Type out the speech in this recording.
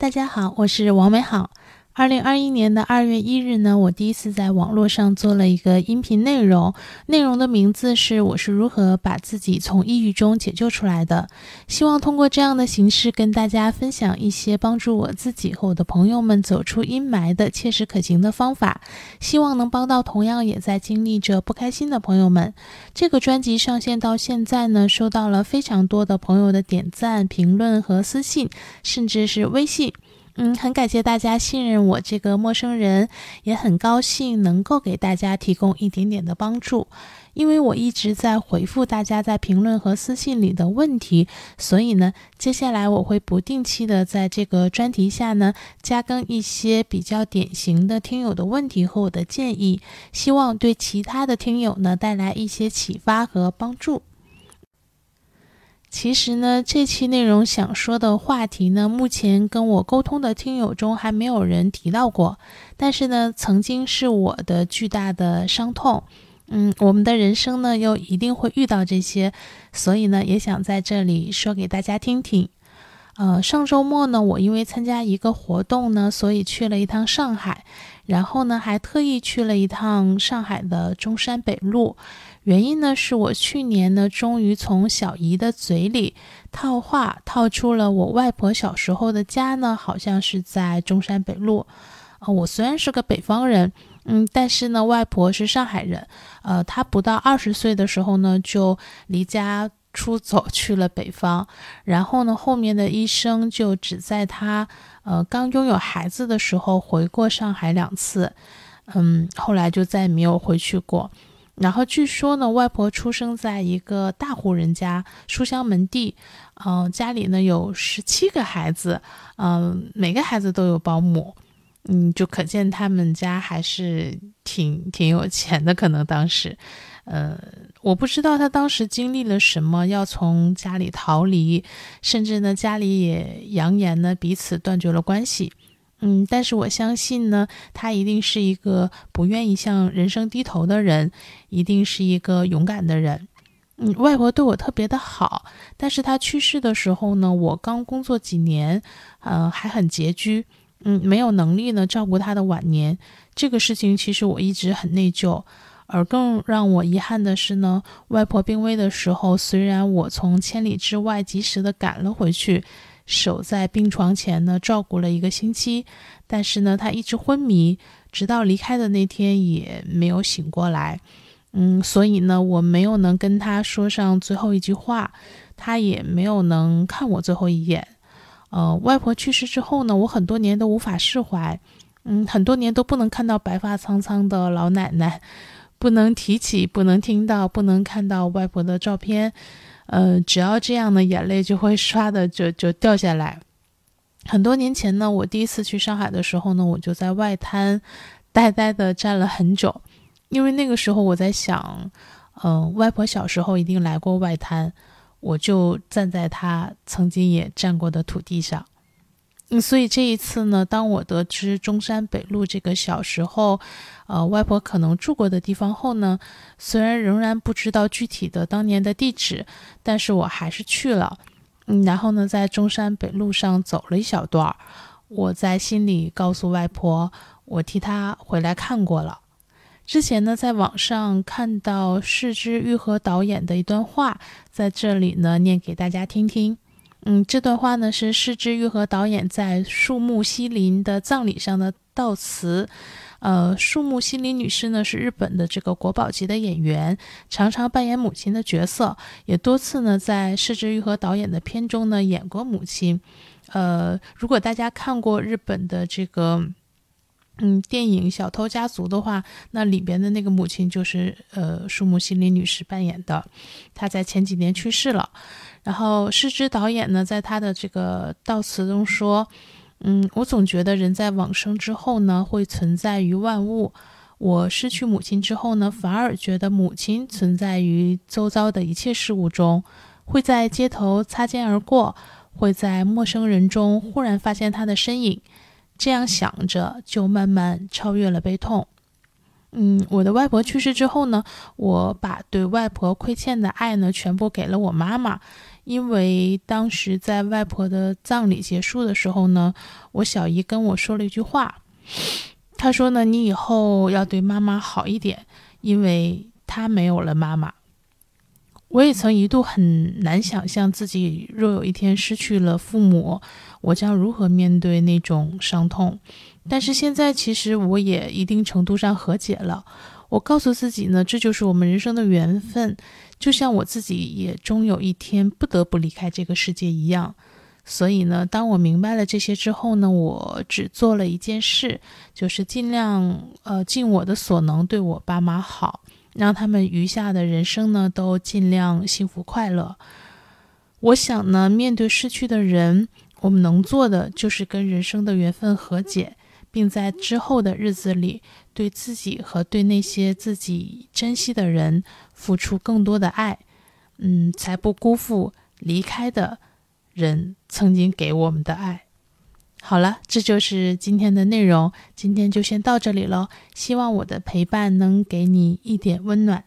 大家好，我是王美好。二零二一年的二月一日呢，我第一次在网络上做了一个音频内容，内容的名字是“我是如何把自己从抑郁中解救出来的”。希望通过这样的形式跟大家分享一些帮助我自己和我的朋友们走出阴霾的切实可行的方法，希望能帮到同样也在经历着不开心的朋友们。这个专辑上线到现在呢，收到了非常多的朋友的点赞、评论和私信，甚至是微信。嗯，很感谢大家信任我这个陌生人，也很高兴能够给大家提供一点点的帮助。因为我一直在回复大家在评论和私信里的问题，所以呢，接下来我会不定期的在这个专题下呢，加更一些比较典型的听友的问题和我的建议，希望对其他的听友呢带来一些启发和帮助。其实呢，这期内容想说的话题呢，目前跟我沟通的听友中还没有人提到过。但是呢，曾经是我的巨大的伤痛。嗯，我们的人生呢，又一定会遇到这些，所以呢，也想在这里说给大家听听。呃，上周末呢，我因为参加一个活动呢，所以去了一趟上海，然后呢，还特意去了一趟上海的中山北路。原因呢，是我去年呢，终于从小姨的嘴里套话套出了我外婆小时候的家呢，好像是在中山北路。啊，我虽然是个北方人，嗯，但是呢，外婆是上海人。呃，她不到二十岁的时候呢，就离家出走去了北方。然后呢，后面的一生就只在她呃刚拥有孩子的时候回过上海两次，嗯，后来就再也没有回去过。然后据说呢，外婆出生在一个大户人家，书香门第，嗯，家里呢有十七个孩子，嗯，每个孩子都有保姆，嗯，就可见他们家还是挺挺有钱的。可能当时，呃，我不知道他当时经历了什么，要从家里逃离，甚至呢，家里也扬言呢彼此断绝了关系。嗯，但是我相信呢，他一定是一个不愿意向人生低头的人，一定是一个勇敢的人。嗯，外婆对我特别的好，但是她去世的时候呢，我刚工作几年，呃，还很拮据，嗯，没有能力呢照顾她的晚年。这个事情其实我一直很内疚，而更让我遗憾的是呢，外婆病危的时候，虽然我从千里之外及时的赶了回去。守在病床前呢，照顾了一个星期，但是呢，她一直昏迷，直到离开的那天也没有醒过来。嗯，所以呢，我没有能跟她说上最后一句话，她也没有能看我最后一眼。呃，外婆去世之后呢，我很多年都无法释怀。嗯，很多年都不能看到白发苍苍的老奶奶，不能提起，不能听到，不能看到外婆的照片。呃，只要这样的眼泪就会唰的就就掉下来。很多年前呢，我第一次去上海的时候呢，我就在外滩呆呆的站了很久，因为那个时候我在想，嗯，外婆小时候一定来过外滩，我就站在她曾经也站过的土地上。嗯，所以这一次呢，当我得知中山北路这个小时候，呃，外婆可能住过的地方后呢，虽然仍然不知道具体的当年的地址，但是我还是去了。嗯，然后呢，在中山北路上走了一小段儿，我在心里告诉外婆，我替她回来看过了。之前呢，在网上看到市之愈合导演的一段话，在这里呢，念给大家听听。嗯，这段话呢是市之愈和导演在树木希林的葬礼上的悼词。呃，树木希林女士呢是日本的这个国宝级的演员，常常扮演母亲的角色，也多次呢在市之愈和导演的片中呢演过母亲。呃，如果大家看过日本的这个嗯电影《小偷家族》的话，那里边的那个母亲就是呃树木希林女士扮演的，她在前几年去世了。然后，失之导演呢，在他的这个悼词中说：“嗯，我总觉得人在往生之后呢，会存在于万物。我失去母亲之后呢，反而觉得母亲存在于周遭的一切事物中，会在街头擦肩而过，会在陌生人中忽然发现他的身影。这样想着，就慢慢超越了悲痛。”嗯，我的外婆去世之后呢，我把对外婆亏欠的爱呢，全部给了我妈妈，因为当时在外婆的葬礼结束的时候呢，我小姨跟我说了一句话，她说呢，你以后要对妈妈好一点，因为她没有了妈妈。我也曾一度很难想象自己若有一天失去了父母，我将如何面对那种伤痛。但是现在，其实我也一定程度上和解了。我告诉自己呢，这就是我们人生的缘分，就像我自己也终有一天不得不离开这个世界一样。所以呢，当我明白了这些之后呢，我只做了一件事，就是尽量呃尽我的所能对我爸妈好。让他们余下的人生呢，都尽量幸福快乐。我想呢，面对失去的人，我们能做的就是跟人生的缘分和解，并在之后的日子里，对自己和对那些自己珍惜的人付出更多的爱，嗯，才不辜负离开的人曾经给我们的爱。好了，这就是今天的内容。今天就先到这里喽。希望我的陪伴能给你一点温暖。